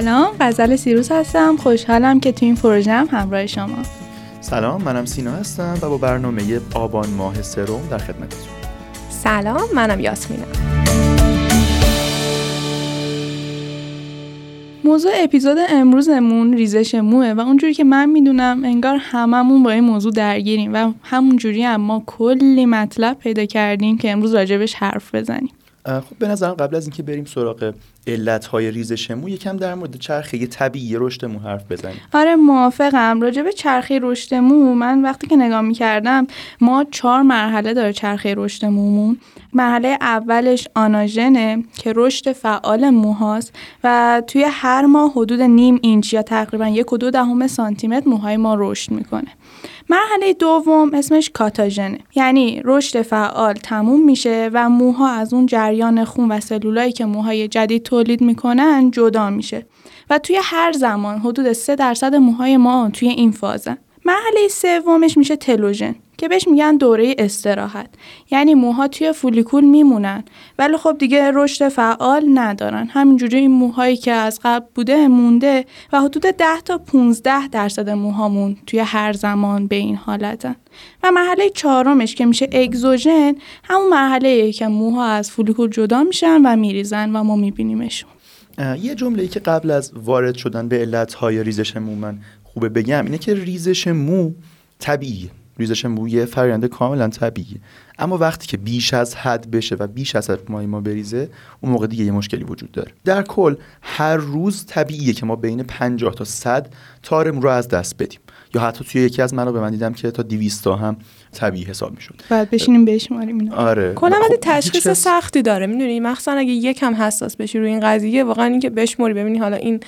سلام غزل سیروس هستم. خوشحالم که تو این پروژه هم همراه شما. سلام منم سینا هستم و با برنامه آبان ماه سرم در خدمتتون. سلام منم یاسمینم موضوع اپیزود امروزمون ریزش موه و اونجوری که من می‌دونم انگار هممون با این موضوع درگیریم و همونجوری هم ما کلی مطلب پیدا کردیم که امروز راجبش حرف بزنیم. خب به نظرم قبل از اینکه بریم سراغ علتهای ریزش مو یکم در مورد چرخه طبیعی رشد مو حرف بزنیم. آره موافقم. راجع به چرخه رشد مو من وقتی که نگاه می‌کردم ما چهار مرحله داره چرخه رشد مومون مرحله اولش آناژنه که رشد فعال موهاست و توی هر ماه حدود نیم اینچ یا تقریبا یک و دو دهم سانتی متر موهای ما رشد می‌کنه. مرحله دوم اسمش کاتاژنه. یعنی رشد فعال تموم میشه و موها از اون جریان خون و سلولایی که موهای جدید تولید می‌کنن جدا میشه. و توی هر زمان حدود 3 درصد موهای ما توی این فازن. مرحله سومش میشه تلوژن که بهش میگن دوره استراحت. یعنی موها توی فولیکول میمونن ولی خب دیگه رشد فعال ندارن. همینجوری این موهایی که از قبل بوده مونده و حدود 10 تا 15 درصد موهامون توی هر زمان به این حالتن. و مرحله چهارمش که میشه اگزوژن همون مرحله که موها از فولیکول جدا میشن و میریزن و ما میبینیمشون. یه جمله ای که قبل از وارد شدن به علتهای ریزش مو من خوبه بگم اینه که ریزش مو طبیعیه. ریزش مو یه فرآیند کاملا طبیعیه. اما وقتی که بیش از حد بشه و بیش از حد ما بریزه اون موقع دیگه یه مشکلی وجود داره. در کل هر روز طبیعیه که ما بین 50 تا 100 تارم رو از دست بدیم. یا حتی توی یکی از منابع من دیدم که تا 200 تا هم طبیعی حساب می‌شد. بعد بشینیم بشماریم اینا. آره. کلا خب تشخیص سختی داره. می‌دونی؟ مخصوصا اگه یکم حساس بشی روی این قضیه واقعا اینکه بشماری ببینی حالا این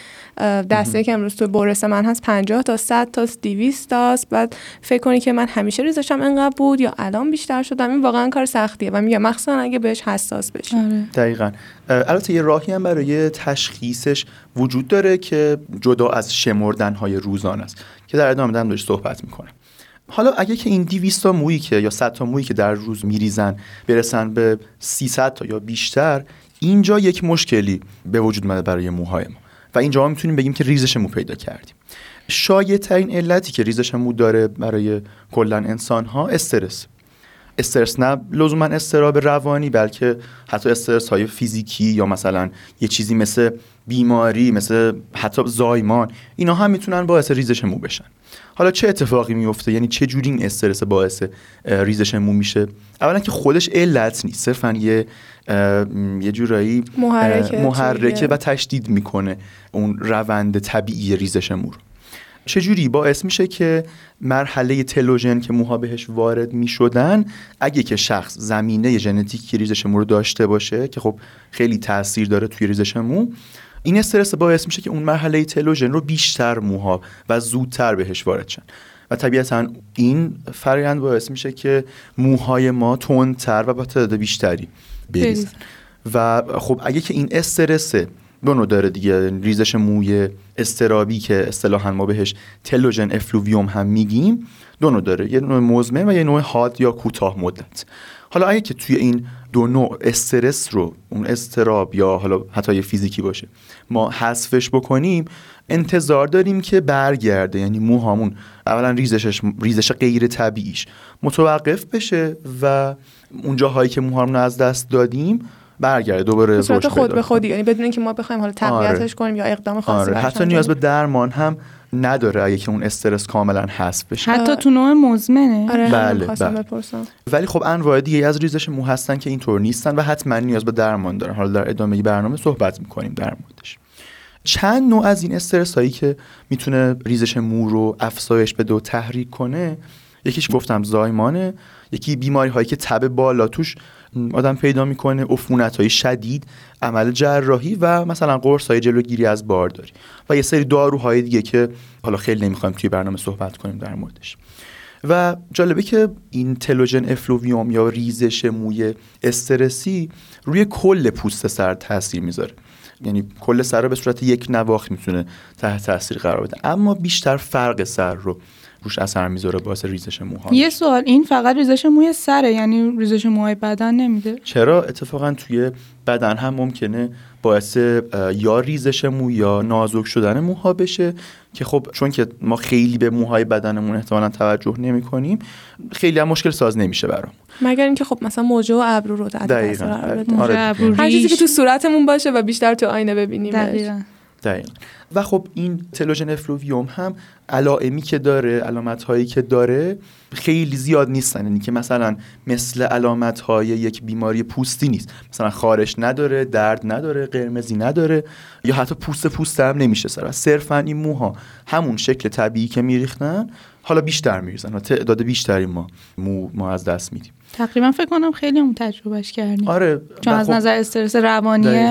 دسته که امروز تو برس من هست 50 تا 100 تا 200 تاست. بعد فکر کنی که من همیشه ریزشم انقدر بود یا الان بیشتر شدم؟ این واقعا کار سختیه. و میگم مخصوصا اگه بهش حساس بشی. آره. دقیقا. البته یه راهی هم برای تشخیصش وجود داره که جدا از شمردن های روزانه است. که در ادامه دارم صحبت می‌کنم. حالا اگه که این 200 تا مویی که یا 100 تا مویی که در روز میریزن برسن به 300 تا یا بیشتر اینجا یک مشکلی به وجود اومده برای موهای ما. و اینجا ما می‌تونیم بگیم که ریزش مو پیدا کردیم. شایع ترین علتی که ریزش مو داره برای کلا انسان ها استرس. استرس نه لزوما استراب روانی بلکه حتی استرس های فیزیکی یا مثلا یه چیزی مثل بیماری مثل حتی زایمان اینا هم می‌تونن باعث ریزش مو بشن. حالا چه اتفاقی میفته یعنی چه جوری این استرس باعث ریزش مو میشه؟ اولا که خودش علت نیست صرفا یه یه جورایی محرکه, محرکه و تشدید می‌کنه اون روند طبیعی ریزش مو رو چجوری باعث میشه که مرحله تلوژن که موها بهش وارد می‌شدن اگه که شخص زمینه ژنتیکی ریزش مو رو داشته باشه که خب خیلی تاثیر داره توی ریزش مو این استرس باعث میشه که اون مرحله telogen رو بیشتر موها و زودتر بهش وارد شن. و طبیعتا این فرایند باعث میشه که موهای ما تندتر و با تعداد بیشتری بریزن. و خب اگه که این استرس دو داره دیگه ریزش موی اضطرابی که اصطلاحا ما بهش telogen effluvium هم میگیم دو داره. یه نوع مزمن و یه نوع حاد یا کوتاه مدت. حالا اگه که توی این دو نوع استرس رو اون استراب یا حالا حتی یه فیزیکی باشه ما حذفش بکنیم انتظار داریم که برگرده یعنی موهامون اولا ریزشش ریزش غیر طبیعیش متوقف بشه و اون جاهایی که موهامون از دست دادیم برگرده دوباره رشد خود به خودی یعنی بدون اینکه ما بخوایم حالا تقویتش آره. کنیم یا اقدام خاصی آره. حتی نیاز به درمان هم نداره اگه که اون استرس کاملا حذف بشه. حتی تو نوع مزمنه. آره بله, بله. ولی خب انواع دیگه از ریزش مو هستن که اینطور نیستن و حتما نیاز به درمان دارن. حالا در ادامه برنامه صحبت می‌کنیم در موردش. چند نوع از این استرس هایی که می‌تونه ریزش مو رو افزایش بده و تحریک کنه؟ یکیش گفتم زایمانه یکی بیماری هایی که تب بالا توش آدم پیدا می‌کنه عفونت های شدید عمل جراحی و مثلا قرص های جلوگیری از بارداری و یه سری داروهای دیگه که حالا خیلی نمی‌خوایم توی برنامه صحبت کنیم در موردش. و جالبه که این تلوژن افلوویوم یا ریزش موی استرسی روی کل پوست سر تاثیر می‌ذاره. یعنی کل سر رو به صورت یک نواخ می‌تونه تحت تاثیر قرار بده. اما بیشتر فرق سر رو روش اثر می‌ذاره باعث ریزش موها یه سوال این فقط ریزش موی سره یعنی ریزش موهای بدن نمیده؟ چرا؟ اتفاقا توی بدن هم ممکنه باعث یا ریزش مو یا نازک شدن موها بشه که خب چون که ما خیلی به موهای بدنمون احتمالا توجه نمی کنیم خیلی هم مشکل ساز نمیشه برام مگر اینکه خب مثلا موجه و ابرو رو تحت تاثیر قرار بده آره. هر چیزی که تو صورتمون باشه و بیشتر تو آینه ببینیم دقیقاً و خب این تلوژن افلوویوم هم علائمی که داره علامت هایی که داره خیلی زیاد نیستن. یعنی که مثلا مثل علامت های یک بیماری پوستی نیست. مثلا خارش نداره درد نداره قرمزی نداره یا حتی پوست پوست هم نمیشه سر. صرفا این موها همون شکل طبیعی که میریختن حالا بیشتر میریزن تعداد بیشتری ما مو ما از دست میدیم. تقریبا فکر کنم خیلی اون تجربهش کردیم. آره چون از خب نظر استرس روانی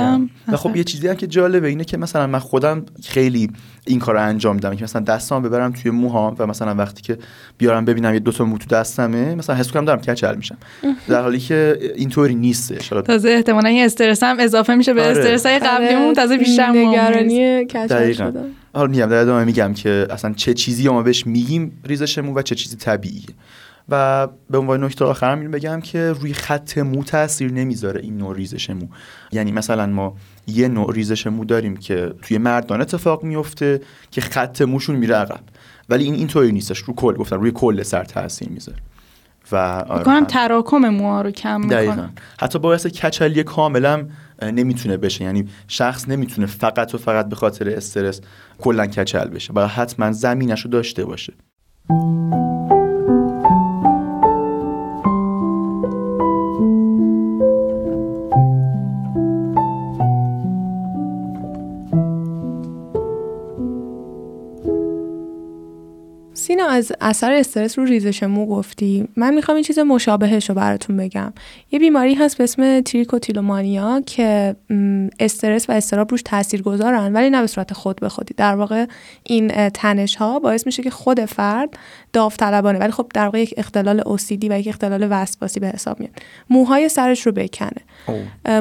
و خب یه چیزی هم که جالبه اینه که مثلا من خودم خیلی این کار رو انجام میدم که مثلا دستام ببرم توی موهام و مثلا وقتی که بیارم ببینم یه دو تا مو تو دستمه مثلا حس کنم دارم کچل میشم. در حالی که اینطوری نیستش تازه احتمالاً این استرس هم اضافه میشه به آره. استرس های قبلیمون آره. تازه بیشتر نگرانی کچل شده حالا میگم در ادامه میگم که اصلا چه چیزی ما بهش میگیم ریزش مو و چه چیزی طبیعیه. و به عنوان نکته آخرم این بگم که روی خط مو تاثیر نمی‌ذاره این نوع ریزش مو. یعنی مثلا ما یه نوع ریزش مو داریم که توی مردان اتفاق میفته که خط موشون میره عقب. ولی این اینطوری نیستش. رو کل گفتن روی کل سر تاثیر می‌ذاره. و آره تراکم موها رو کم می‌کنه حتی باعث کچلی کاملا نمی‌تونه بشه. یعنی شخص نمی‌تونه فقط و فقط به خاطر استرس کلا کچل بشه. باید حتما زمینش رو داشته باشه. از اثر استرس رو ریزش مو گفتی. من می‌خوام این چیز مشابهش رو براتون بگم. یه بیماری هست به اسم تریکوتیلومانیا که استرس و استراب روش تاثیر گذارن ولی نه به صورت خود به خودی. در واقع این تنش ها باعث میشه که خود فرد داوطلبانه ولی خب در واقع یک اختلال اوسیدی و یک اختلال وسواسی به حساب میاد. موهای سرش رو بکنه.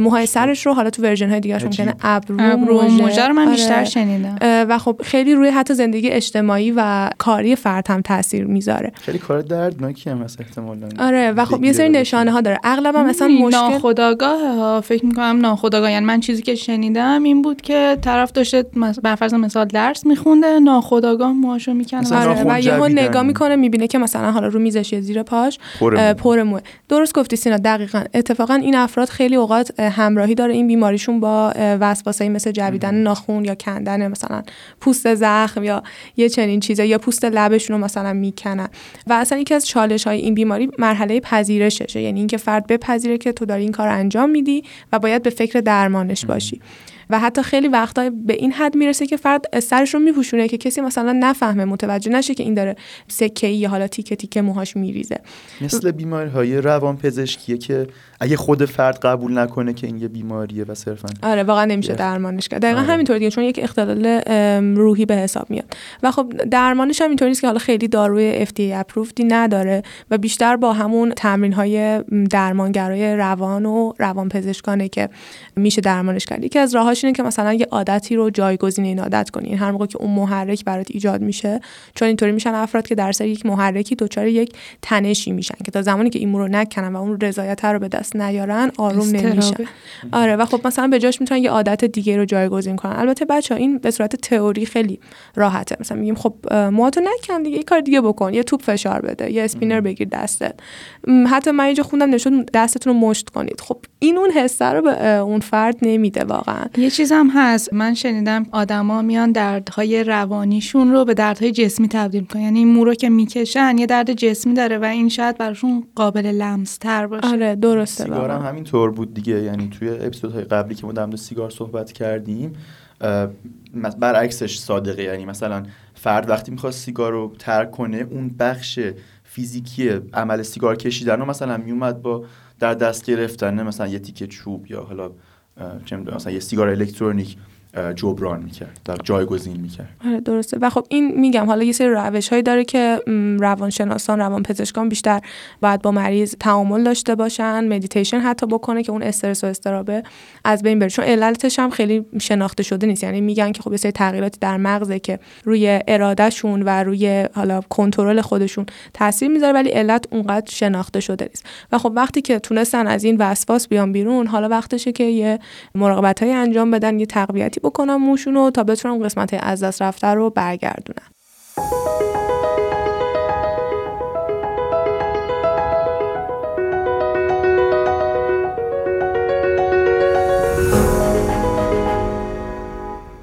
موهای سرش رو حالا تو ورژن های دیگه ممکنه ابرو رو من بیشتر آره. شنیدم. و خب خیلی روی حتی زندگی اجتماعی و کاری فرد هم تاثیر می‌ذاره. خیلی کار دردناکی هم هست احتمالاً. آره و خب یه سری نشانه ها داره. اغلب هم مثلا مشکل ناخودآگاه ها. فکر می‌کنم ناخودآگاه. یعنی من چیزی که شنیدم این بود که طرف داشته به فرض مثال درس میخونده ناخودآگاه موهاشو می‌کنه. آره و یهو نگاه می‌کنه می‌بینه که مثلا حالا رو میزش زیر پاش پر مو درست گفتی سینا دقیقا. اتفاقا این افراد خیلی اوقات همراهی داره. این بیماریشون با وسواسایی مثل جویدن ناخون یا کندن مثلا پوست زخم یا یه چنین چیزا یا پوست لبشون رو مثلا می‌کنن. و اصلا یکی از چالش های این بیماری مرحله پذیرششه. یعنی اینکه فرد بپذیره که تو داری این کار انجام میدی و باید به فکر درمانش باشی. و حتی خیلی وقتا به این حد می‌رسه که فرد سرش رو میپوشونه که کسی مثلا نفهمه متوجه نشه که این داره سکه یا حالا تیکه تیکه موهاش میریزه. مثل بیماری های روان پزشکیه که اگه خود فرد قبول نکنه که این یه بیماریه و صرفا آره واقعا نمیشه درمانش کرد. دقیقا آره. همینطور دیگه چون یک اختلال روحی به حساب میاد. و خب درمانش هم اینطوری نیست که حالا خیلی داروی FDA اپروفدی نداره و بیشتر با همون تمرین های درمانگرای روان و روان پزشکانه که میشه درمانش کرد. یکی از راهاش اینه که مثلا یه عادتی رو جایگزین این عادت کنی. هر موقع که اون محرک برات ایجاد میشه چون اینطوری میشن افراد که در سر یک محرکی دچار یک تنشی میشن که تا زمانی که این رو نکنن و اون رضایت رو به دست نیارن آروم نمیشن. آره و خب مثلا به جاش می‌تونن یه عادت دیگه رو جایگزین کنن. البته بچه این به صورت تئوری خیلی راحته. مثلا میگیم خب موهاتو نکن دیگه یه کار دیگه بکن. یه توپ فشار بده یه اسپینر بگیر دستت. حتی من اینجا خوندم نشد دستتون رو مشت کنید. خب این اون حسه رو به اون فرد نمیده واقعا. یه چیز هم هست. من شنیدم آدما میان دردهای روانیشون رو به دردهای جسمی تبدیل کنن یعنی این مو رو که می‌کشن یه درد جسمی داره و این شاید براشون قابل لمس تر باشه. آره درسته سیگار هم همین طور بود دیگه. یعنی توی اپیزودهای قبلی که ما در سیگار صحبت کردیم برعکسش صادقه. یعنی مثلا فرد وقتی می‌خواد سیگار رو ترک کنه اون بخش فیزیکی عمل سیگار کشیدن رو مثلا میومد با در دست گرفتن مثلا یه تیکه چوب یا حالا چه مثلا یه سیگار الکترونیک جبران می‌کرد و جایگزین می‌کرد. آره درسته. و خب این میگم حالا یه سری روش هایی داره که روانشناسان روان پزشکان بیشتر باید با مریض تعامل داشته باشن مدیتیشن حتی بکنه که اون استرس و استرابه از بین بره. چون علتش هم خیلی شناخته شده نیست. یعنی میگن که خب یه سری تغییراتی در مغزه که روی ارادهشون و روی حالا کنترل خودشون تاثیر می‌ذاره ولی علت اونقدر شناخته شده نیست. و خب وقتی که تونستن از این وسواس بیان بیرون حالا وقتشه که یه مراقبت انجام بدن یه تقویتی بکنم موشون رو تا بتونم قسمت از دست رفته رو برگردونم.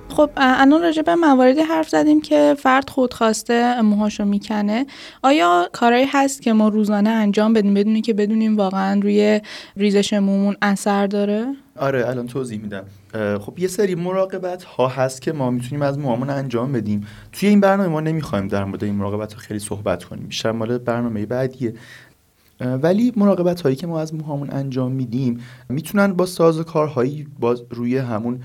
خب الان راجع به مواردی حرف زدیم که فرد خودخواسته موهاشو می‌کنه. آیا کارهایی هست که ما روزانه انجام بدیم بدونی که بدونیم واقعا روی ریزش مومون اثر داره؟ آره الان توضیح میدم. خب یه سری مراقبت ها هست که ما می‌تونیم از موامون انجام بدیم. توی این برنامه ما نمی‌خوایم در مورد این مراقبت ها خیلی صحبت کنیم. بیشتر مال برنامه بعدیه. ولی مراقبت هایی که ما از موهامون انجام میدیم می‌تونن با ساز و کارهایی با روی همون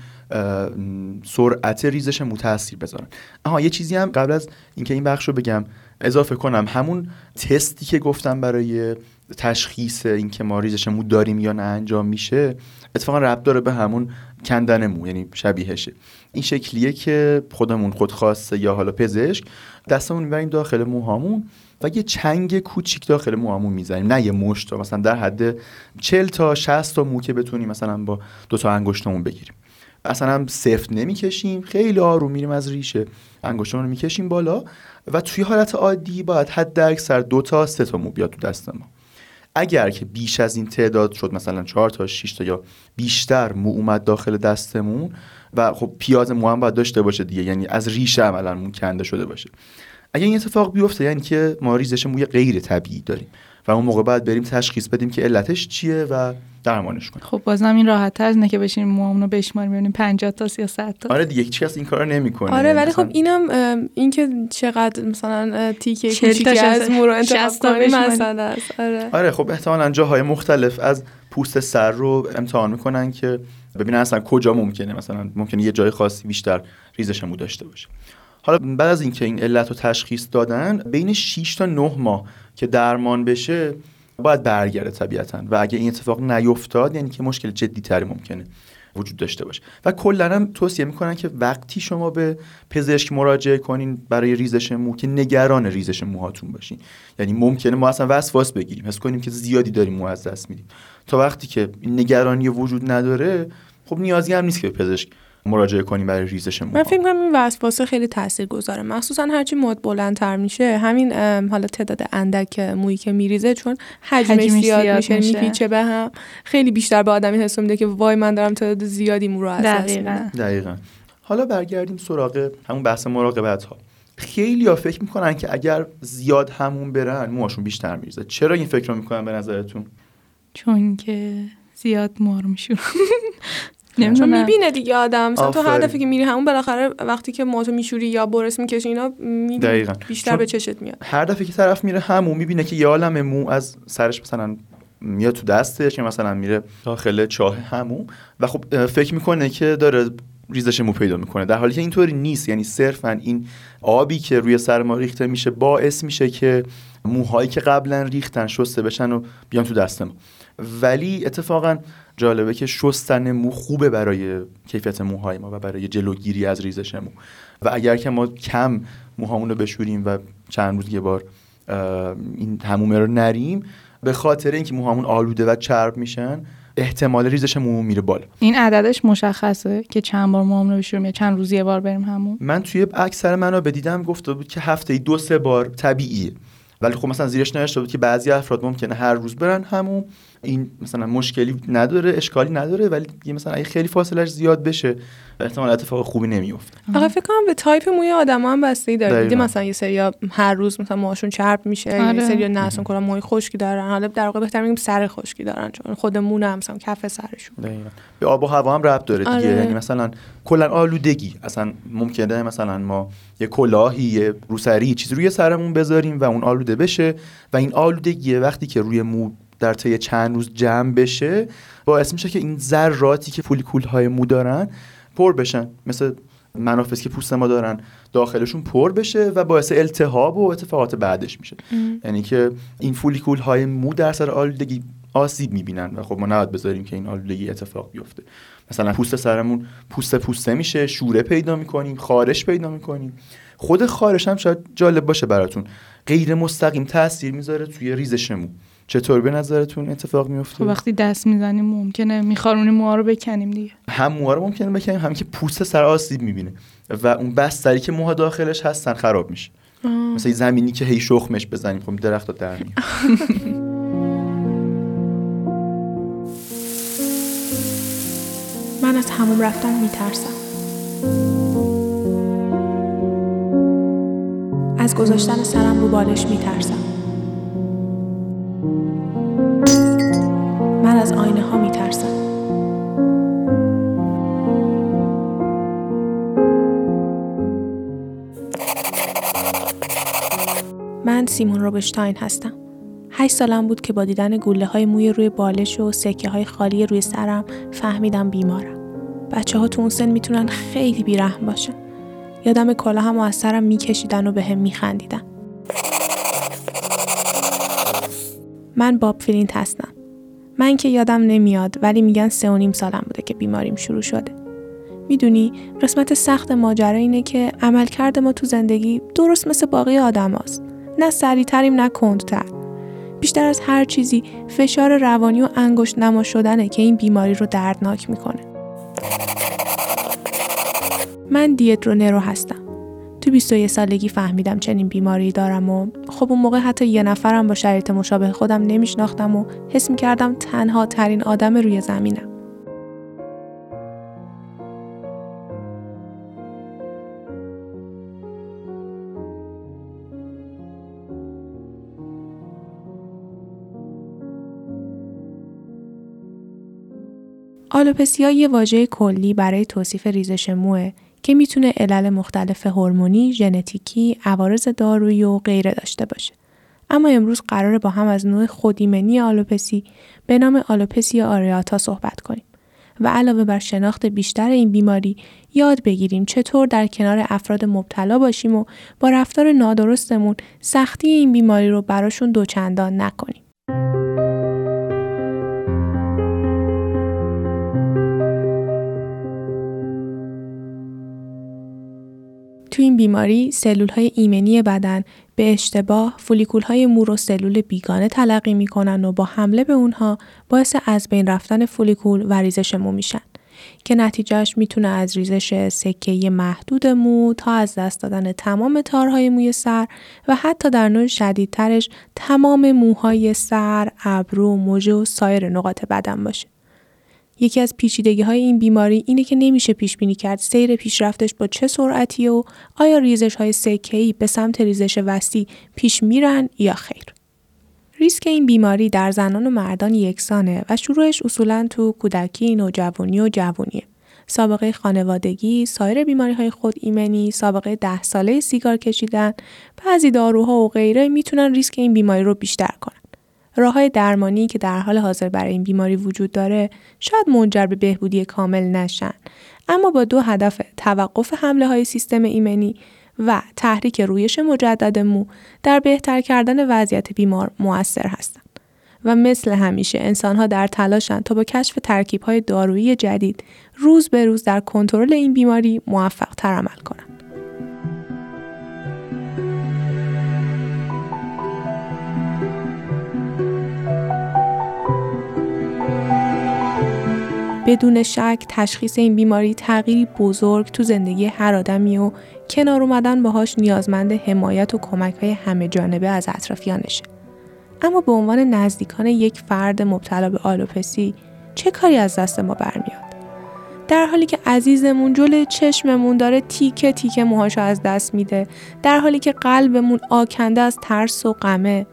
سرعت ریزش مو تاثیر بذارن. آها یه چیزی هم قبل از اینکه این بخش رو بگم اضافه کنم. همون تستی که گفتم برای تشخیص اینکه ما ریزش مو داریم یا نه انجام میشه اتفاقا ربط داره به همون کندن مو یعنی شبیهشه این شکلیه که خودمون خودخواسته یا حالا پزشک دستمون می‌بریم داخل موهامون و یه چنگ کوچیک داخل موهامون می‌زنیم نه یه مشت مثلا در حد 40 تا 60 تا مو که بتونیم مثلا با دو تا انگشتمون بگیریم. اصلا هم سفت نمی‌کشیم خیلی آروم میریم از ریشه. انگشتمون رو می‌کشیم بالا و توی حالت عادی باید حد اکثر دو تا سه تا مو بیاد تو دست ما. اگر که بیش از این تعداد شد مثلا چهار تا 6 تا یا بیشتر مو اومد داخل دستمون و خب پیاز مو هم باید داشته باشه دیگه یعنی از ریشه عملا مو کنده شده باشه. اگه این اتفاق بیفته یعنی که ما ریزش موی غیر طبیعی داریم. و اون موقع باید بریم تشخیص بدیم که علتش چیه و درمانش کنیم. خب بازم این راحت تر نه که بشینیم موامون رو بشماریم ببینیم 50 تا یا 100 تا. آره دیگه هیچ کس این کارو نمی‌کنه. آره ولی خب اینم این که چقدر مثلا تیکه کوچیکی از مو رو انتخاب کنیم مثلا است. آره. آره خب احتمالاً جاهای مختلف از پوست سر رو امتحان می‌کنن که ببینن اصلا کجا ممکنه مثلا ممکنه یه جای خاصی بیشتر ریزش مو داشته باشه. حالا بعد از اینکه این علت رو تشخیص دادن بین 6 تا 9 ماه که درمان بشه باید برگرده طبیعتا. و اگه این اتفاق نیفتاد یعنی که مشکل جدی تری ممکنه وجود داشته باشه. و کلا هم توصیه می‌کنن که وقتی شما به پزشک مراجعه کنین برای ریزش مو که نگران ریزش موهاتون باشین. یعنی ممکنه ما اصلا وسواس بگیریم. حس کنیم که زیادی داریم مو از دست میدیم. تا وقتی که این نگرانی وجود نداره خب نیازی هم نیست که به پزشک مراجعه کنیم برای ریزش مو من فکر کنم این وسواسه خیلی گذاره مخصوصا هرچی مد بلندتر میشه همین حالا تعداد اندک مویی که میریزه چون حجمش زیاد, میشه میپیچه به هم. خیلی بیشتر به آدمی حس میده که وای من دارم تعداد زیادی مو رو از دقیقاً. دقیقاً. حالا برگردیم سراغ همون بحث مراقبت ها خیلی ها فکر می‌کنن که اگر زیاد همون برن موهاشون بیشتر میریزه. چرا این فکر رو می‌کنن به نظرتون؟ چون که زیاد مار میشون. چون می‌بینه دیگه آدم. مثلا تو هر دفعه که میری همون بالاخره وقتی که موتو میشوری یا برس می‌کشی اینا بیشتر به چشت میاد. هر دفعه که طرف میره همون می‌بینه که یه عالم مو از سرش مثلا میاد تو دستش یا مثلا میره داخل چاه همون. و خب فکر می‌کنه که داره ریزش مو پیدا می‌کنه. در حالی که اینطوری نیست. یعنی صرفا این آبی که روی سر ما ریخته میشه باعث میشه که موهایی که قبلا ریختن شسته بشن و بیان تو دست ما. ولی اتفاقا جالبه که شستن مو خوبه برای کیفیت موهای ما و برای جلوگیری از ریزش مو. و اگر که ما کم موهامون رو بشوریم و چند روز یه بار این همومه رو نریم به خاطر اینکه موهامون آلوده و چرب میشن احتمال ریزش مو میره بالا. این عددش مشخصه که چند بار موهامون رو بشوریم یا چند روز یه بار بریم همون؟ من توی اکثر منو بدیدم گفته بود که هفته دو سه بار طبیعیه. ولی خب مثلا زیرش نوشته بود که بعضی افراد ممکنه هر روز برن همون. این مثلا مشکلی نداره اشکالی نداره ولی یه مثلا اگه خیلی فاصلش زیاد بشه احتمال اتفاق خوبی نمیفته آخه فکر کنم به تایپ موی آدم هم بستگی داره دیدی مثلا یه سری هر روز مثلا موهاشون چرب میشه آره. یه سری نه کلا موی خشکی دارن. حالا در واقع بهتر میگیم سر خشکی دارن چون خود مون هم مثلا کف سرشون. به آب و هوا هم ربط داره دیگه. آره. یعنی مثلا کلا آلودگی. اصلا ممکنه مثلا ما یه کلاهی یه روسری چیزی روی سرمون بذاریم و اون آلوده بشه و این آلودگی وقتی که روی مو در طی چند روز جمع بشه باعث میشه که این ذراتی که فولیکول های مو دارن پر بشن. مثل منافذ که پوست ما دارن داخلشون پر بشه و باعث التهاب و اتفاقات بعدش میشه. یعنی که این فولیکول های مو در سر آلودگی آسیب می‌بینن و خب ما نباید بذاریم که این آلودگی اتفاق بیفته. مثلا پوست سرمون پوست پوسته میشه شوره پیدا می‌کنیم خارش پیدا می‌کنیم. خود خارش هم شاید جالب باشه براتون. غیر مستقیم تاثیر می‌ذاره توی ریزش مو. چطور به نظرتون اتفاق میفته؟ خب وقتی دست می‌زنیم ممکنه میخوارونی موها رو بکنیم دیگه. هم موها رو ممکنه بکنیم هم که پوست سر آسیب می‌بینه. و اون بستری که موها داخلش هستن خراب میشه. مثلا زمینی که هی شخمش بزنیم. خب درخت در میاد من از هموم رفتن میترسم. از گذاشتن سرم رو بالش میترسم. سیمون روبشتاین هستم. هشت سالم بود که با دیدن گوله های موی روی بالش و سکه های خالی روی سرم فهمیدم بیمارم. بچه ها تو اون سن می‌تونن خیلی بیرحم باشن. یادم کلا هم از سرم میکشیدن و به هم میخندیدن. من باب فلینت هستم. من که یادم نمیاد ولی میگن سه و نیم سالم بوده که بیماریم شروع شده. می‌دونی قسمت سخت ماجرا اینه که عملکرد ما تو زندگی درست مثل باقی آدم هست. نه سریعتریم نه کندتر. بیشتر از هر چیزی فشار روانی و انگشت نما شدنه که این بیماری رو دردناک می‌کنه. من دیت رو نرو هستم. تو 21 سالگی فهمیدم چنین بیماری دارم و خب اون موقع حتی یه نفرم با شرایط مشابه خودم نمیشناختم و حس می‌کردم تنها ترین آدم روی زمینم. آلوپسیا یه واژه کلی برای توصیف ریزش موه که می‌تونه علل مختلف هورمونی، ژنتیکی، عوارض دارویی و غیره داشته باشه. اما امروز قراره با هم از نوع خودیمنی آلوپسی به نام آلوپسیا آریاتا صحبت کنیم و علاوه بر شناخت بیشتر این بیماری یاد بگیریم چطور در کنار افراد مبتلا باشیم و با رفتار نادرستمون سختی این بیماری رو براشون دوچندان نکنیم. تو این بیماری سلول های ایمنی بدن به اشتباه فولیکول های مور و سلول بیگانه تلقی می‌کنن و با حمله به اونها باعث از بین رفتن فولیکول و ریزش مو میشن که نتیجهش می‌تونه از ریزش سکه محدود مو تا از دست دادن تمام تارهای موی سر و حتی در نوع شدیدترش تمام موهای سر، ابرو، موجه و سایر نقاط بدن باشه. یکی از پیچیدگی های این بیماری اینه که نمیشه پیش بینی کرد سیر پیشرفتش با چه سرعتی و آیا ریزش های سکه‌ای به سمت ریزش وسیع پیش میرن یا خیر. ریسک این بیماری در زنان و مردان یکسانه و شروعش اصولا تو کودکی، نوجوانی و جوونیه. سابقه خانوادگی، سایر بیماری های خود ایمنی، سابقه ده ساله سیگار کشیدن، بعضی داروها و غیره می‌تونن ریسک این بیماری رو بیشتر کنن. راه های درمانی که در حال حاضر برای این بیماری وجود داره شاید منجر به بهبودی کامل نشن اما با دو هدف توقف حمله های سیستم ایمنی و تحریک رویش مجدد مو در بهتر کردن وضعیت بیمار موثر هستند و مثل همیشه انسانها در تلاشن تا با کشف ترکیب های دارویی جدید روز به روز در کنترل این بیماری موفق تر عمل کنند. بدون شک تشخیص این بیماری تغییری بزرگ تو زندگی هر آدمی و کنار اومدن باهاش نیازمند حمایت و کمک های همه جانبه از اطرافیانشه. اما به عنوان نزدیکان یک فرد مبتلا به آلوپسی چه کاری از دست ما برمیاد؟ در حالی که عزیزمون جلوی چشممون داره تیکه تیکه موهاشو از دست میده در حالی که قلبمون آکنده از ترس و غمه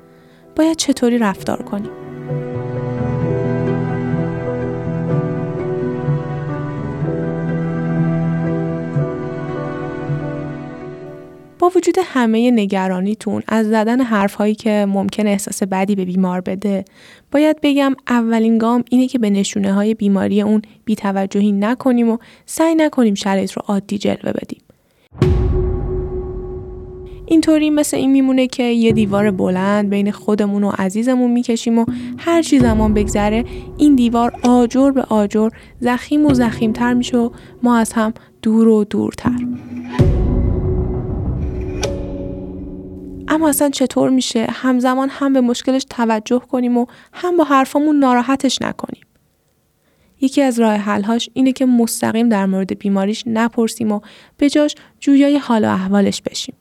باید چطوری رفتار کنیم با وجود همه نگرانیتون از زدن حرفهایی که ممکن احساس بدی به بیمار بده باید بگم اولین گام اینه که به نشونه های بیماری اون بیتوجهی نکنیم و سعی نکنیم شرایط رو عادی جلوه بدیم. اینطوری مثل این میمونه که یه دیوار بلند بین خودمون و عزیزمون می‌کشیم و هر چی زمان بگذره این دیوار آجر به آجر زخیم و زخیمتر میشه و ما از هم دور و دورتر. اما اصلا چطور میشه همزمان هم به مشکلش توجه کنیم و هم با حرفامون ناراحتش نکنیم یکی از راه حلهاش اینه که مستقیم در مورد بیماریش نپرسیم و به جاش جویای حال و احوالش بشیم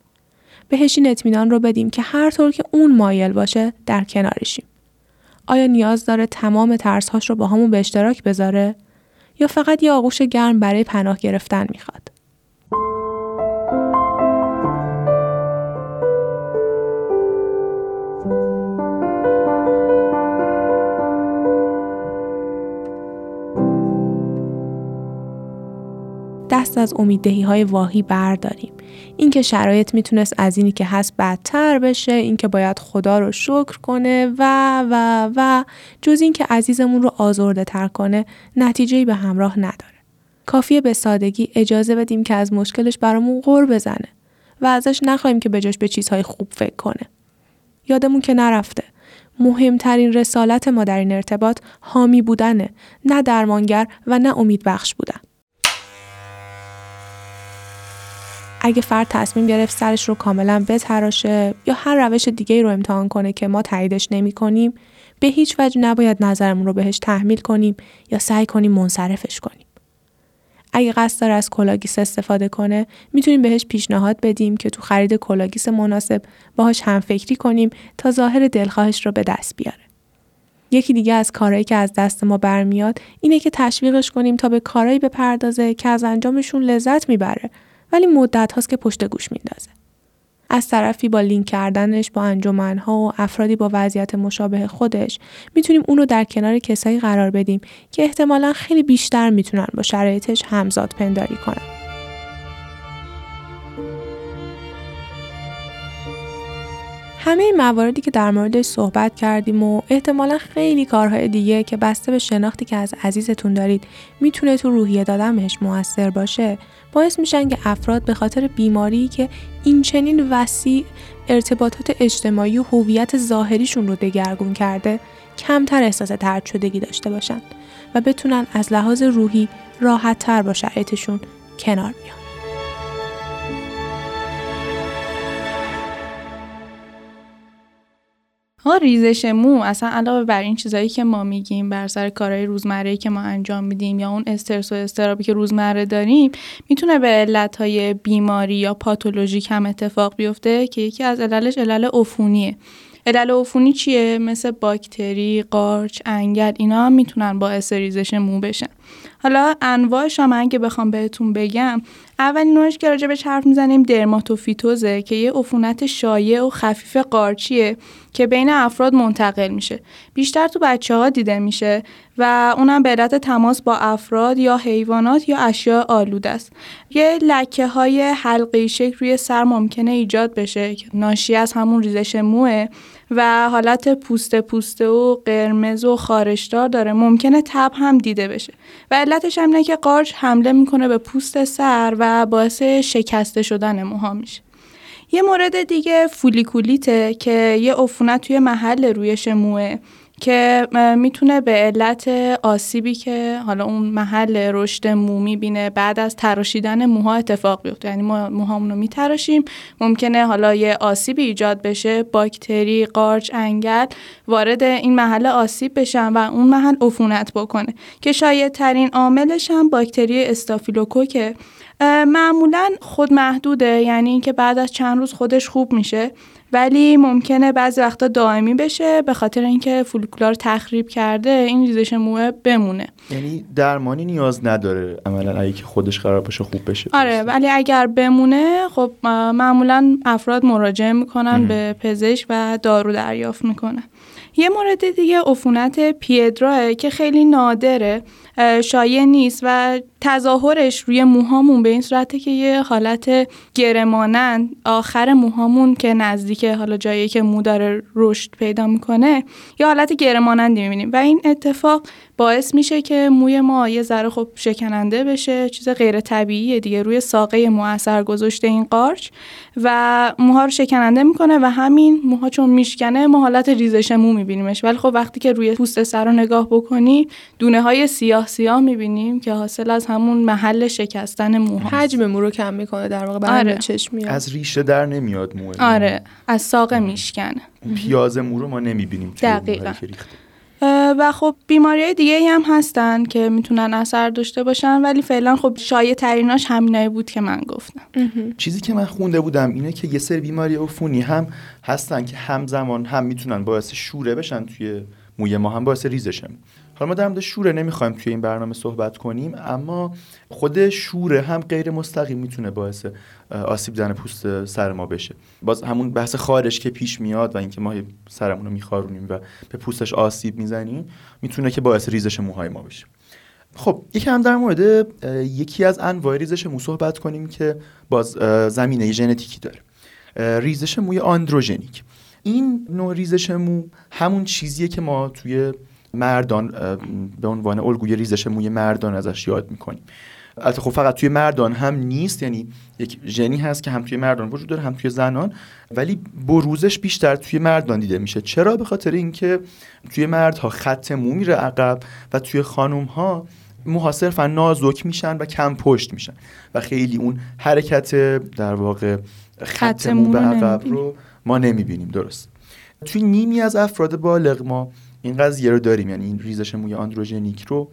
بهش این اطمینان رو بدیم که هر طور که اون مایل باشه در کنارشیم. آیا نیاز داره تمام ترسهاش رو با همون به اشتراک بذاره؟ یا فقط یه آغوش گرم برای پناه گرفتن می‌خواد؟ دست از امیددهی های واهی برداریم. اینکه شرایط می‌تونست از اینی که هست بدتر بشه اینکه باید خدا رو شکر کنه و و و جز اینکه عزیزمون رو آزرده تر کنه نتیجه به همراه نداره. کافیه به سادگی اجازه بدیم که از مشکلش برامون غور بزنه و ازش نخواهیم که بجاش به چیزهای خوب فکر کنه. یادمون که نرفته. مهمترین رسالت ما در این ارتباط حامی بودنه نه درمانگر و نه امید بخش بودن. اگه فرد تصمیم گرفت سرش رو کاملا بتراشه یا هر روش دیگه رو امتحان کنه که ما تاییدش نمی کنیم به هیچ وجه نباید نظرمون رو بهش تحمیل کنیم یا سعی کنیم منصرفش کنیم. اگه قصد داره از کلاه‌گیس استفاده کنه می‌تونیم بهش پیشنهاد بدیم که تو خرید کلاه‌گیس مناسب باهاش هم فکری کنیم تا ظاهر دلخواهش رو به دست بیاره. یکی دیگه از کارهایی که از دست ما برمیاد اینه که تشویقش کنیم تا به کارهایی بپردازه که از انجامشون لذت می‌بره ولی مدت هاست که پشت گوش میندازه. از طرفی با لینک کردنش با انجمنها و افرادی با وضعیت مشابه خودش می‌تونیم اونو در کنار کسایی قرار بدیم که احتمالا خیلی بیشتر می‌تونن با شرایطش همزاد پنداری کنن. همه این مواردی که در موردش صحبت کردیم و احتمالا خیلی کارهای دیگه که بسته به شناختی که از عزیزتون دارید می‌تونه تو روحیه دادن بهش موثر باشه باعث میشن که افراد به خاطر بیماری که این چنین وسیع ارتباطات اجتماعی و هویت ظاهریشون رو دگرگون کرده کمتر احساس ترد شدگی داشته باشن و بتونن از لحاظ روحی راحت تر با شرایطشون کنار بیان. ها ریزش مو. اصلا علاوه بر این چیزایی که ما میگیم بر سر کارهای روزمره که ما انجام میدیم یا اون استرس و استرابی که روزمره داریم می‌تونه به علتهای بیماری یا پاتولوژیک هم اتفاق بیفته که یکی از عللش علل عفونیه. علل عفونی چیه؟ مثل باکتری قارچ انگل اینا هم می‌تونن باعث ریزش مو بشن. حالا انواعش هم اگه بخوام بهتون بگم اولین نوعش که راجع به حرف می‌زنیم درماتوفیتوزه که یه عفونت شایع و خفیف قارچیه که بین افراد منتقل میشه. بیشتر تو بچه ها دیده میشه و اونم به علت تماس با افراد یا حیوانات یا اشیاء آلود است. یه لکه های حلقی شکل روی سر ممکنه ایجاد بشه ناشی از همون ریزش موه. و حالت پوسته پوسته و قرمز و خارشدار داره. ممکنه تب هم دیده بشه. و علتش هم اینه که قارچ حمله می‌کنه به پوست سر و باعث شکسته شدن موها میشه. یه مورد دیگه فولیکولیته که یه عفونت توی محل رویش موه. که می‌تونه به علت آسیبی که حالا اون محل رشد مو می‌بینه بعد از تراشیدن موها اتفاق بیفته. یعنی ما موهامون رو میتراشیم. ممکنه حالا یه آسیبی ایجاد بشه باکتری قارچ انگل وارد این محل آسیب بشن و اون محل عفونت بکنه. که شاید ترین عاملش هم باکتری استافیلوکوکه. معمولا خود محدوده یعنی اینکه بعد از چند روز خودش خوب میشه ولی ممکنه بعضی وقتا دائمی بشه به خاطر اینکه فولکولار تخریب کرده این ریزش موه بمونه. یعنی درمانی نیاز نداره عملا اگه که خودش قرار باشه خوب بشه. آره ولی اگر بمونه خب معمولا افراد مراجعه می‌کنن به پزشک و دارو دریافت می‌کنن. یه مورد دیگه عفونت پیدراه که خیلی نادره شایع نیست و تظاهرش روی موهامون به این صورته که یه حالت گرمانند آخر موهامون که نزدیک حالا جایی که مو داره رشد پیدا می‌کنه یه حالت گرمانندی می‌بینیم. و این اتفاق باعث میشه که موی ما یه ذره خب شکننده بشه چیز غیر طبیعیه دیگه روی ساقه مو اثر گذاشته این قارچ و موها رو شکننده می‌کنه و همین موها چون میشکنه ما حالت ریزش مو میبینیمش. ولی خب وقتی که روی پوست سر رو نگاه بکنی دونه های سیاه سیاه می‌بینیم که حاصل از همون محل شکستن مو حجم مو رو کم می‌کنه در واقع آره. چشم میاد. از ریشه در نمیاد مو آره. از ساقه میشکنه. پیاز مو رو ما نمی‌بینیم دقیقا. و خب بیماری های دیگه هم هستن که می‌تونن اثر داشته باشن ولی فعلا خب شایع تریناش همینایی بود که من گفتم. چیزی که من خونده بودم اینه که یه سری بیماری عفونی هم هستن که همزمان هم می‌تونن باعث شوره بشن توی موی ما هم باعث ریزشم حالا ما در مورد شوره نمی‌خوایم توی این برنامه صحبت کنیم اما خود شوره هم غیر مستقیم می‌تونه باعث آسیب زن پوست سر ما بشه. باز همون بحث خارش که پیش میاد و اینکه ما سرمون رو میخارونیم و به پوستش آسیب می‌زنیم می‌تونه که باعث ریزش موهای ما بشه. خب یکم در مورد یکی از انواع ریزش مو صحبت کنیم که باز زمینه ژنتیکی داره. ریزش موی آندروژنیک این نوع ریزش مو همون چیزیه که ما توی مردان به عنوان الگوی ریزش موی مردان ازش یاد می‌کنیم. البته خب فقط توی مردان هم نیست یعنی یک ژنی هست که هم توی مردان وجود داره هم توی زنان ولی بروزش بیشتر توی مردان دیده میشه. چرا؟ به خاطر اینکه توی مردها خط مو میره عقب و توی خانم ها موها صرفا نازک میشن و کم پشت میشن. و خیلی اون حرکت در واقع خط مو به عقب رو ما نمی‌بینیم. درست. توی نیمی از افراد بالغ ما این قضیه رو داریم. یعنی این ریزش موی آندروژنیک رو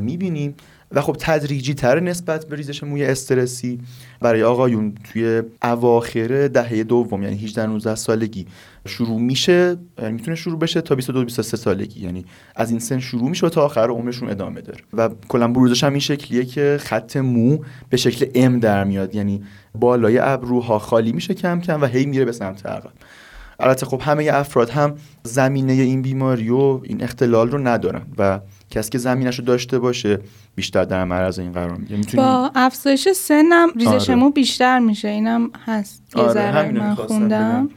می‌بینیم. و خب تدریجی تر نسبت به ریزش موی استرسی برای آقایون توی اواخر دهه دوم یعنی 18 19 سالگی شروع میشه. یعنی می‌تونه شروع بشه تا 22 23 سالگی. یعنی از این سن شروع میشه و تا آخر عمرشون ادامه داره. و کلا بروزش هم این شکلیه که خط مو به شکل ام در میاد. یعنی بالای ابروها خالی میشه کم کم و هی میره به سمت عقب. البته خب همه افراد هم زمینه این بیماری و این اختلال رو ندارن و کسی که زمینش رو داشته باشه بیشتر در معرض این قرار می‌گیره. با افزایش سنم ریزش آره. بیشتر میشه. اینم هست. آره من خوندم.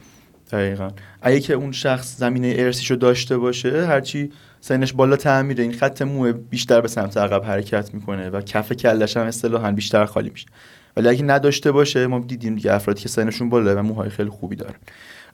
دقیقا. اگه که اون شخص زمینه ارسیشو داشته باشه هرچی سنش بالا تعمیره. این خط مو بیشتر به سمت عقب حرکت می‌کنه و کف کلش هم اصطلاحا بیشتر خالی میشه. ولی اگه نداشته باشه ما دیدیم دیگه افرادی که سنشون بالا و موهای خیلی خوبی دارن.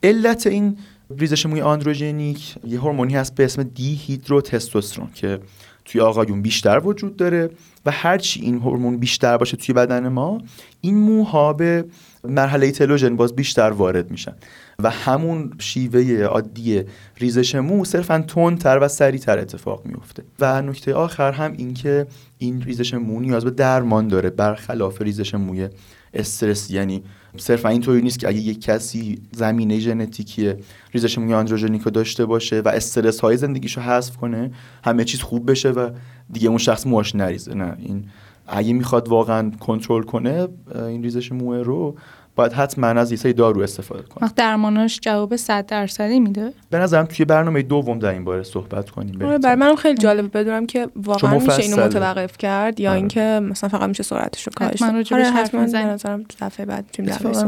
علت این ریزش موی آندروژنیک یه هورمونی هست به اسم دی هیدروتستوسترون که توی آقایون بیشتر وجود داره و هرچی این هورمون بیشتر باشه توی بدن ما این موها به مرحله تلوژن باز بیشتر وارد میشن. و همون شیوه عادی ریزش مو صرفا تندتر و سریعتر اتفاق میفته. و نکته آخر هم این که این ریزش مو نیاز به درمان داره برخلاف ریزش موی استرس یعنی صرفا اینطوری نیست که اگه یک کسی زمینه ژنتیکی ریزش موی آندروژنیک داشته باشه و استرس های زندگیشو حذف کنه همه چیز خوب بشه و دیگه اون شخص موهاش نریزه. نه این اگه می‌خواد واقعا کنترل کنه این ریزش موه رو باید حتما از یه دارو استفاده کنه. درمانش جواب 100 درصدی میده؟ به نظرم توی برنامه دوم در این باره صحبت کنیم. آره برای منم خیلی جالبه بدونم که واقعا میشه اینو متوقف کرد یا آره. اینکه مثلا فقط میشه سرعتش رو کاهش داد. آره حتما به نظرم دفعه بعد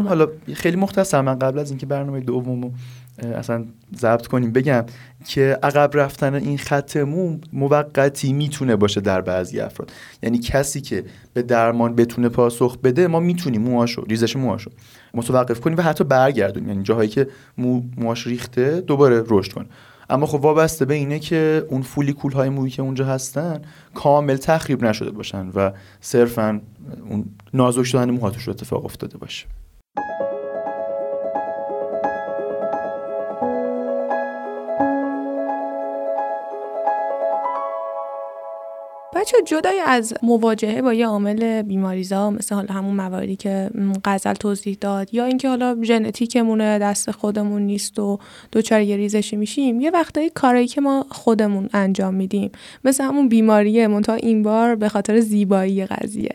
حالا خیلی مختصر من قبل از اینکه برنامه دومو اصلا ضبط کنیم. بگم که عقب رفتن این خط مو موقتی می‌تونه باشه در بعضی افراد. یعنی کسی که به درمان بتونه پاسخ بده ما می‌تونیم موهاشو ریزش موهاشو متوقف کنیم و حتی برگردونیم. یعنی جاهایی که مو موهاش ریخته دوباره رشد کنه. اما خب وابسته به اینه که اون فولیکول های مویی که اونجا هستن کامل تخریب نشده باشن و صرفا اون نازک شدن موهاتش اتفاق افتاده باشه. بچه جدای از مواجهه با یه عامل بیماریزا مثل حالا همون مواردی که غزل توضیح داد یا اینکه حالا ژنتیکمونه دست خودمون نیست و دوچار یه ریزشی میشیم یه وقتایی کارایی که ما خودمون انجام میدیم مثل همون بیماریه منتها این بار به خاطر زیبایی قضیه.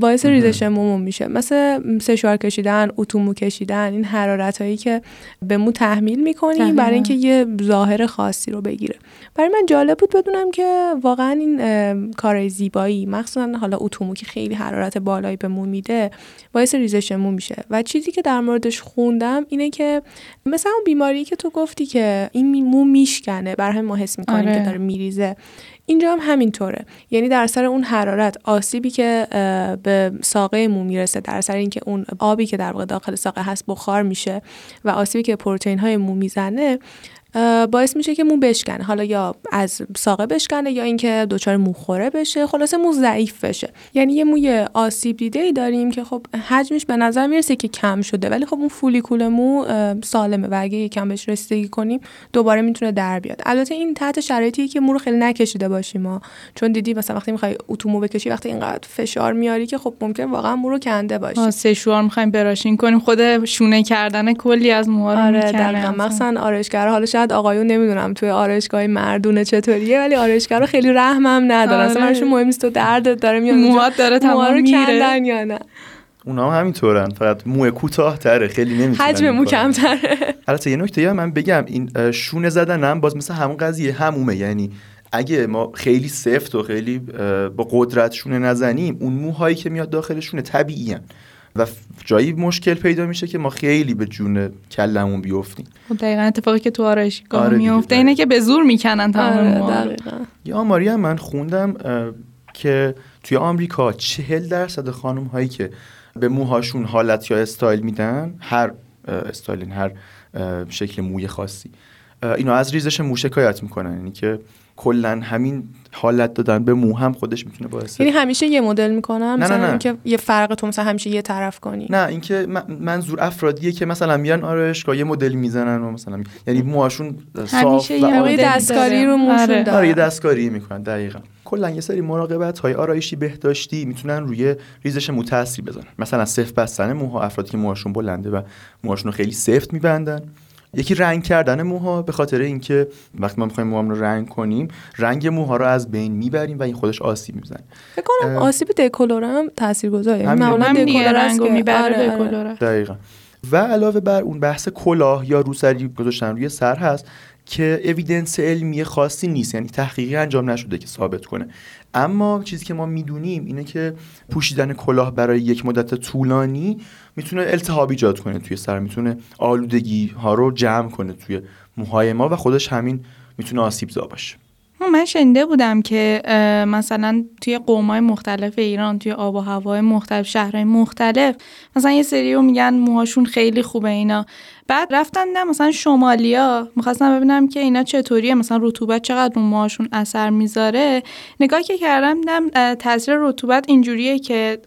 باعث ریزش مومون میشه. مثل سشوار کشیدن اتومو کشیدن این حرارت هایی که به مو تحمیل می‌کنیم برای اینکه یه ظاهر خاصی رو بگیره. برای من جالب بود بدونم که واقعا این کار زیبایی مخصوصا حالا اتومو که خیلی حرارت بالایی به مو میده باعث ریزش مو میشه. و چیزی که در موردش خوندم اینه که مثلا اون بیماری که تو گفتی که این مو میشکنه برای ما حس می‌کنیم آره. که داره میریزه. اینجا هم همینطوره. یعنی در سر اون حرارت آسیبی که به ساقه مو می‌رسه در سر اینکه اون آبی که در واقع داخل ساقه هست بخار میشه و آسیبی که پروتئین های مو می‌زنه باعث میشه که مو بشکنه. حالا یا از ساقه بشکنه یا اینکه دچار موخوره بشه. خلاصه مو ضعیف بشه. یعنی یه موی آسیب دیده ای داریم که خب حجمش به نظر می‌رسه که کم شده. ولی خب اون فولیکول مو سالمه و اگه یکم بهش رسیدگی کنیم دوباره می‌تونه در بیاد. البته این تحت شرایطی که مو رو خیلی نکشیده باشیم ما. چون دیدی مثلا وقتی می‌خوای اتومو بکشی وقتی اینقدر فشار میاری که خب ممکن واقعا مو رو کنده باشه سشوار می‌خوایم براشین. کنیم خود شونه کردن کلی از موها رو آره دقیقاً. مثلا آرایشگر حالا شاید آقایون نمی‌دونم توی آرایشگاه مردونه چطوریه ولی آرایشگرا خیلی رحمم نداره. آره. اصلا مهم نیست تو دردت داره میاد موهات داره تمام میره. یا نه. اونا هم همینطورن. فقط موه کوتاه تره خیلی نمی‌تونن حجم مو کمتره. البته یه نکته من بگم. این شونه زدنم باز مثل همون قضیه همومه. یعنی اگه ما خیلی سفت و خیلی با قدرت شونه نزنیم اون موهایی که میاد داخلشونه طبیعیه و جایی مشکل پیدا میشه که ما خیلی به جون کلمون بیفتیم. خب دقیقا اتفاقی که تو آرایشگاه آره میفته اینه که به زور می‌کنن تمام آره یه آماری هم من خوندم که توی آمریکا چهل درصد خانم هایی که به موهاشون حالت یا استایل میدن هر استایل هر شکل موی خاصی اینا از ریزش مو شکایت می‌کنن. یعنی که کلا همین حالت دادن به مو هم خودش می‌تونه باعث یعنی همیشه یه مدل می‌کنم؟ مثلا نه نه. اینکه یه فرق تو مثلا همیشه یه طرف کنی. نه اینکه منظور افرادیه که مثلا میان آرایشگاه یه مدل می‌زنن و مثلا یعنی موهاشون صاف و دستکاری رو موشون آره. دارن. آره دستکاری می‌کنن دقیقا. کلا یه سری مراقبت های آرایشی بهداشتی می‌تونن روی ریزش مو تاثیر بزنن. مثلا سفت بستن موها افرادی که موهاشون بلنده و موهاشون خیلی سفت میبندن. یکی رنگ کردن موها به خاطر اینکه وقتی ما می‌خوایم موهام رو رنگ کنیم رنگ موها رو از بین می‌بریم و این خودش آسیب می‌زنه. فکر کنم آسیب دکولور هم تاثیرگذاره یعنی معمولا دکولور رنگو می‌بره آره. دقیقاً. و علاوه بر اون بحث کلاه یا روسری گذاشتن روی سر هست که اویدنس علمی خاصی نیست یعنی تحقیقی انجام نشده که ثابت کنه. اما چیزی که ما می‌دونیم اینه که پوشیدن کلاه برای یک مدت طولانی می‌تونه التهاب ایجاد کنه توی سر می‌تونه آلودگی ها رو جمع کنه توی موهای ما و خودش همین می‌تونه آسیب زا باشه. من شنیده بودم که مثلا توی قومای مختلف ایران توی آب و هوای مختلف شهرهای مختلف مثلا یه سری رو میگن موهاشون خیلی خوبه اینا. بعد رفتن نه مثلا شمالیا می‌خواستم ببینم که اینا چطوریه مثلا رطوبت چقدر رو موهاشون اثر می‌ذاره. نگاه که کردم دیدم تاثیر رطوبت اینجوریه که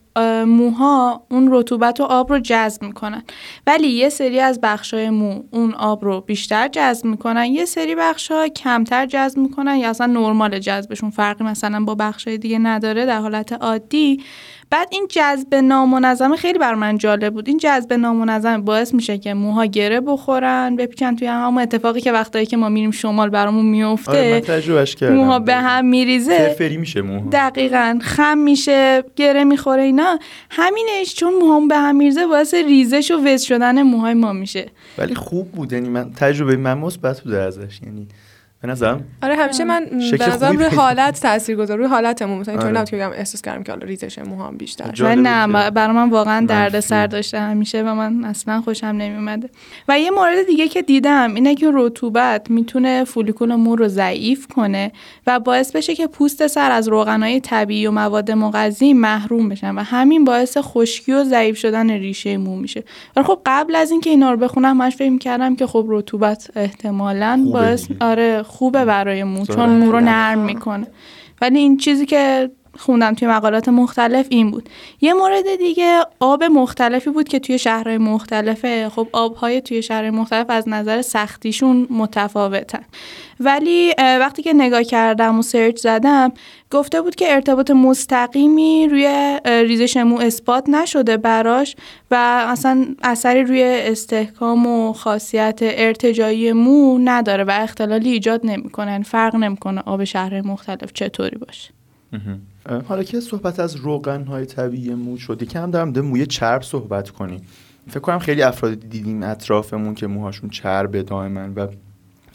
موها اون رطوبت و آب رو جذب می‌کنن. ولی یه سری از بخشای مو اون آب رو بیشتر جذب می‌کنن. یه سری بخشا کمتر جذب می‌کنن یا اصلا نرمال جذبشون فرقی مثلا با بخشای دیگه نداره در حالت عادی. بعد این جذب نامنظم خیلی بر من جالب بود. این جذب نامنظم باعث میشه که موها گره بخورن بپیچن توی همون اتفاقی که وقتایی که ما میریم شمال برامون میفته آره موها به هم میریزه. فری میشه موها. دقیقا. خم میشه گره می‌خوره اینا. همینش چون موهام به هم میریزه باعث ریزش و وز شدن موهای ما میشه. ولی خوب بود. یعنی من تجربه من مثبت بوده ازش. یعنی به نظرم. آره همیشه من به نظرم روی حالت تاثیر گذار روی حالتمون. مثلا اینطوری آره. نبود که بگم احساس کردم که حالا ریزش موهام بیشتر. نه برای من واقعا درد سر داشته همیشه و من اصلا خوشم نمیومده و یه مورد دیگه که دیدم اینه که رطوبت می‌تونه فولیکول مو رو ضعیف کنه و باعث بشه که پوست سر از روغنهای طبیعی و مواد مغذی محروم بشن و همین باعث خشکی و ضعیف شدن ریشه مو میشه. ولی خب قبل از اینکه اینا رو بخونم من فکر کردم که خب رطوبت احتمالاً باعث آره خوبه برای مو چون مو رو نرم می‌کنه. ولی این چیزی که خوندم توی مقالات مختلف این بود. یه مورد دیگه آب مختلفی بود که توی شهرهای مختلفه. خب آبهای توی شهرهای مختلف از نظر سختیشون متفاوتن. ولی وقتی که نگاه کردم و سرچ زدم گفته بود که ارتباط مستقیمی روی ریزش مو اثبات نشده براش و اصلا اثری روی استحکام و خاصیت ارتجایی مو نداره و اختلالی ایجاد نمی‌کنه فرق نمی‌کنه آب شهرهای مختلف چطوری باشه. حالا که صحبت از روغن های طبیعی مو شد یکم دارم ده موی چرب صحبت کنیم. فکر کنم خیلی افراد دیدیم اطرافمون که موهاشون چربه دائما و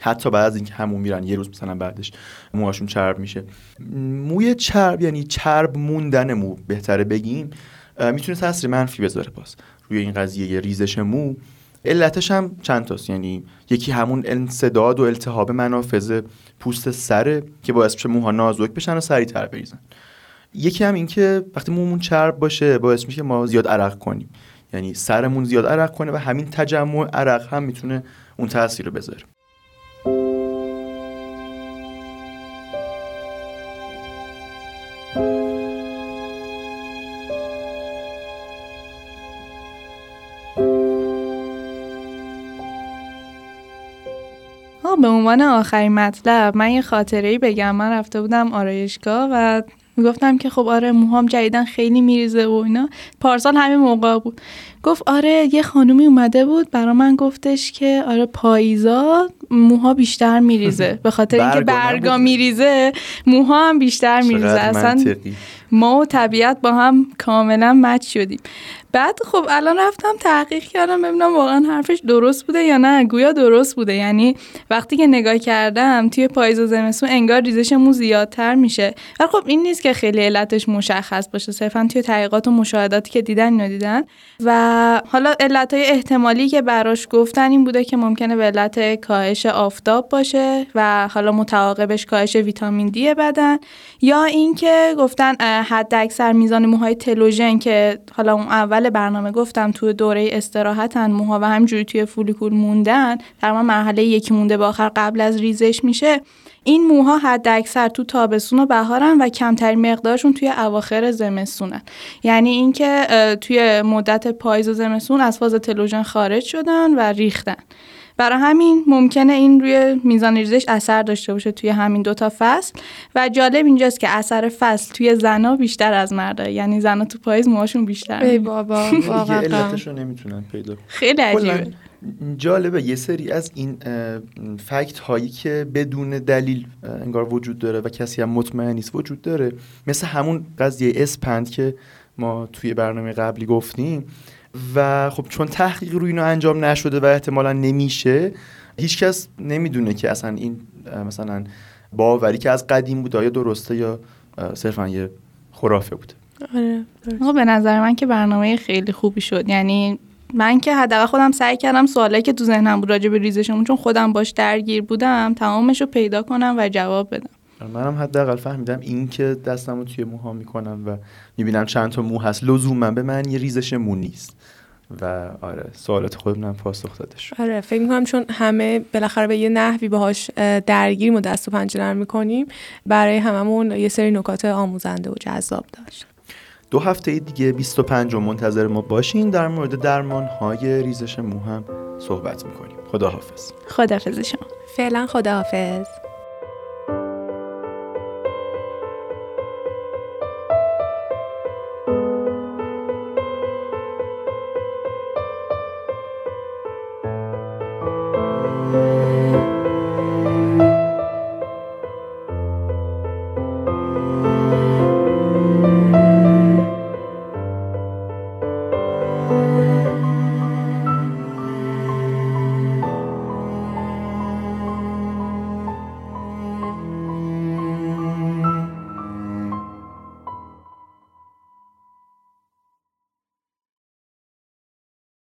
حتی بعد از اینکه همون میرن یه روز مثلا بعدش موهاشون چرب میشه. موی چرب یعنی چرب موندن مو بهتره بگیم. می‌تونه تاثیر منفی بذاره باز روی این قضیه ریزش مو. علتش هم چند تاست. یعنی یکی همون انصداد و التهاب منافذ پوست سره که باعث میشه موها نازک بشن و سریعتر بریزن. یکی هم این که وقتی مومون چرب باشه باعث میشه ما زیاد عرق کنیم. یعنی سرمون زیاد عرق کنه و همین تجمع عرق هم می‌تونه اون تاثیر رو بذاره. به عنوان آخرین مطلب من یه خاطره ای بگم. من رفته بودم آرایشگاه و می‌گفتم که خب آره موهام جدیدن خیلی میریزه و اینا. پارسال همین موقع بود. گفت آره یه خانومی اومده بود. برا من گفتش که آره پاییزا موها بیشتر میریزه. به خاطر اینکه برگا میریزه موها هم بیشتر میریزه. اصلا ما و طبیعت با هم کاملا مچ شدیم. بعد خب الان رفتم تحقیق کردم ببینم واقعا حرفش درست بوده یا نه. گویا درست بوده. یعنی وقتی که نگاه کردم توی پاییز و زمستون انگار ریزش مو زیادتر میشه. ولی خب این نیست که خیلی علتش مشخص باشه. صرفا توی تحقیقات و مشاهداتی که دیدن اینو دیدن. و حالا علتهای احتمالی که براش گفتن این بوده که ممکنه به علت کاهش آفتاب باشه و حالا متعاقبش کاهش ویتامین دی بدن یا اینکه گفتن حد اکثر میزان موهای تلوژن که حالا اون اول برنامه گفتم توی دوره استراحتن موها و همجوری توی فولیکول موندن در مرحله یکی مونده به آخر قبل از ریزش میشه. این موها حد اکثر تو تابستون و بهارن و کمترین مقدارشون توی اواخر زمستونن. یعنی اینکه توی مدت پاییز و زمستون از فاز تلوژن خارج شدن و ریختن. برای همین ممکنه این روی میزان ریزش اثر داشته باشه توی همین دوتا فصل. و جالب اینجاست که اثر فصل توی زنا بیشتر از مردا یعنی زنا تو پاییز موهاشون بیشتر. ای بابا واقعا. نمی‌تونن پیدا خیلی عجیبه. جالبه یه سری از این فکت هایی که بدون دلیل انگار وجود داره و کسی هم مطمئن نیست وجود داره. مثل همون قضیه اسپند که ما توی برنامه قبلی گفتیم. و خب چون تحقیق روی اینو انجام نشده و احتمالا نمیشه هیچکس نمی‌دونه که اصلا این مثلا باوری که از قدیم بود آیا درسته یا صرفا یه خرافه بوده؟ آره به نظر من که برنامه خیلی خوبی شد. یعنی من که حداقل خودم سعی کردم سوالایی که تو ذهنم بود راجع به ریزشمون چون خودم باش درگیر بودم تمامش رو پیدا کنم و جواب بدم. منم حداقل فهمیدم این که دستم رو توی موها می‌کنم و می‌بینم چند تا مو هست. لزوما به من یه ریزش مو نیست. و آره سوالات خودمون پاسخ داده شد. آره فکر می‌کنم چون همه بالاخره به یه نحوی باهاش درگیر و دست و پنجه می‌کنیم برای هممون یه سری نکات آموزنده و جذاب داشت. دو هفته دیگه 25 منتظر ما باشین. در مورد درمان های ریزش مو هم صحبت می‌کنیم. خداحافظ. خداحافظ شما. فعلا خداحافظ.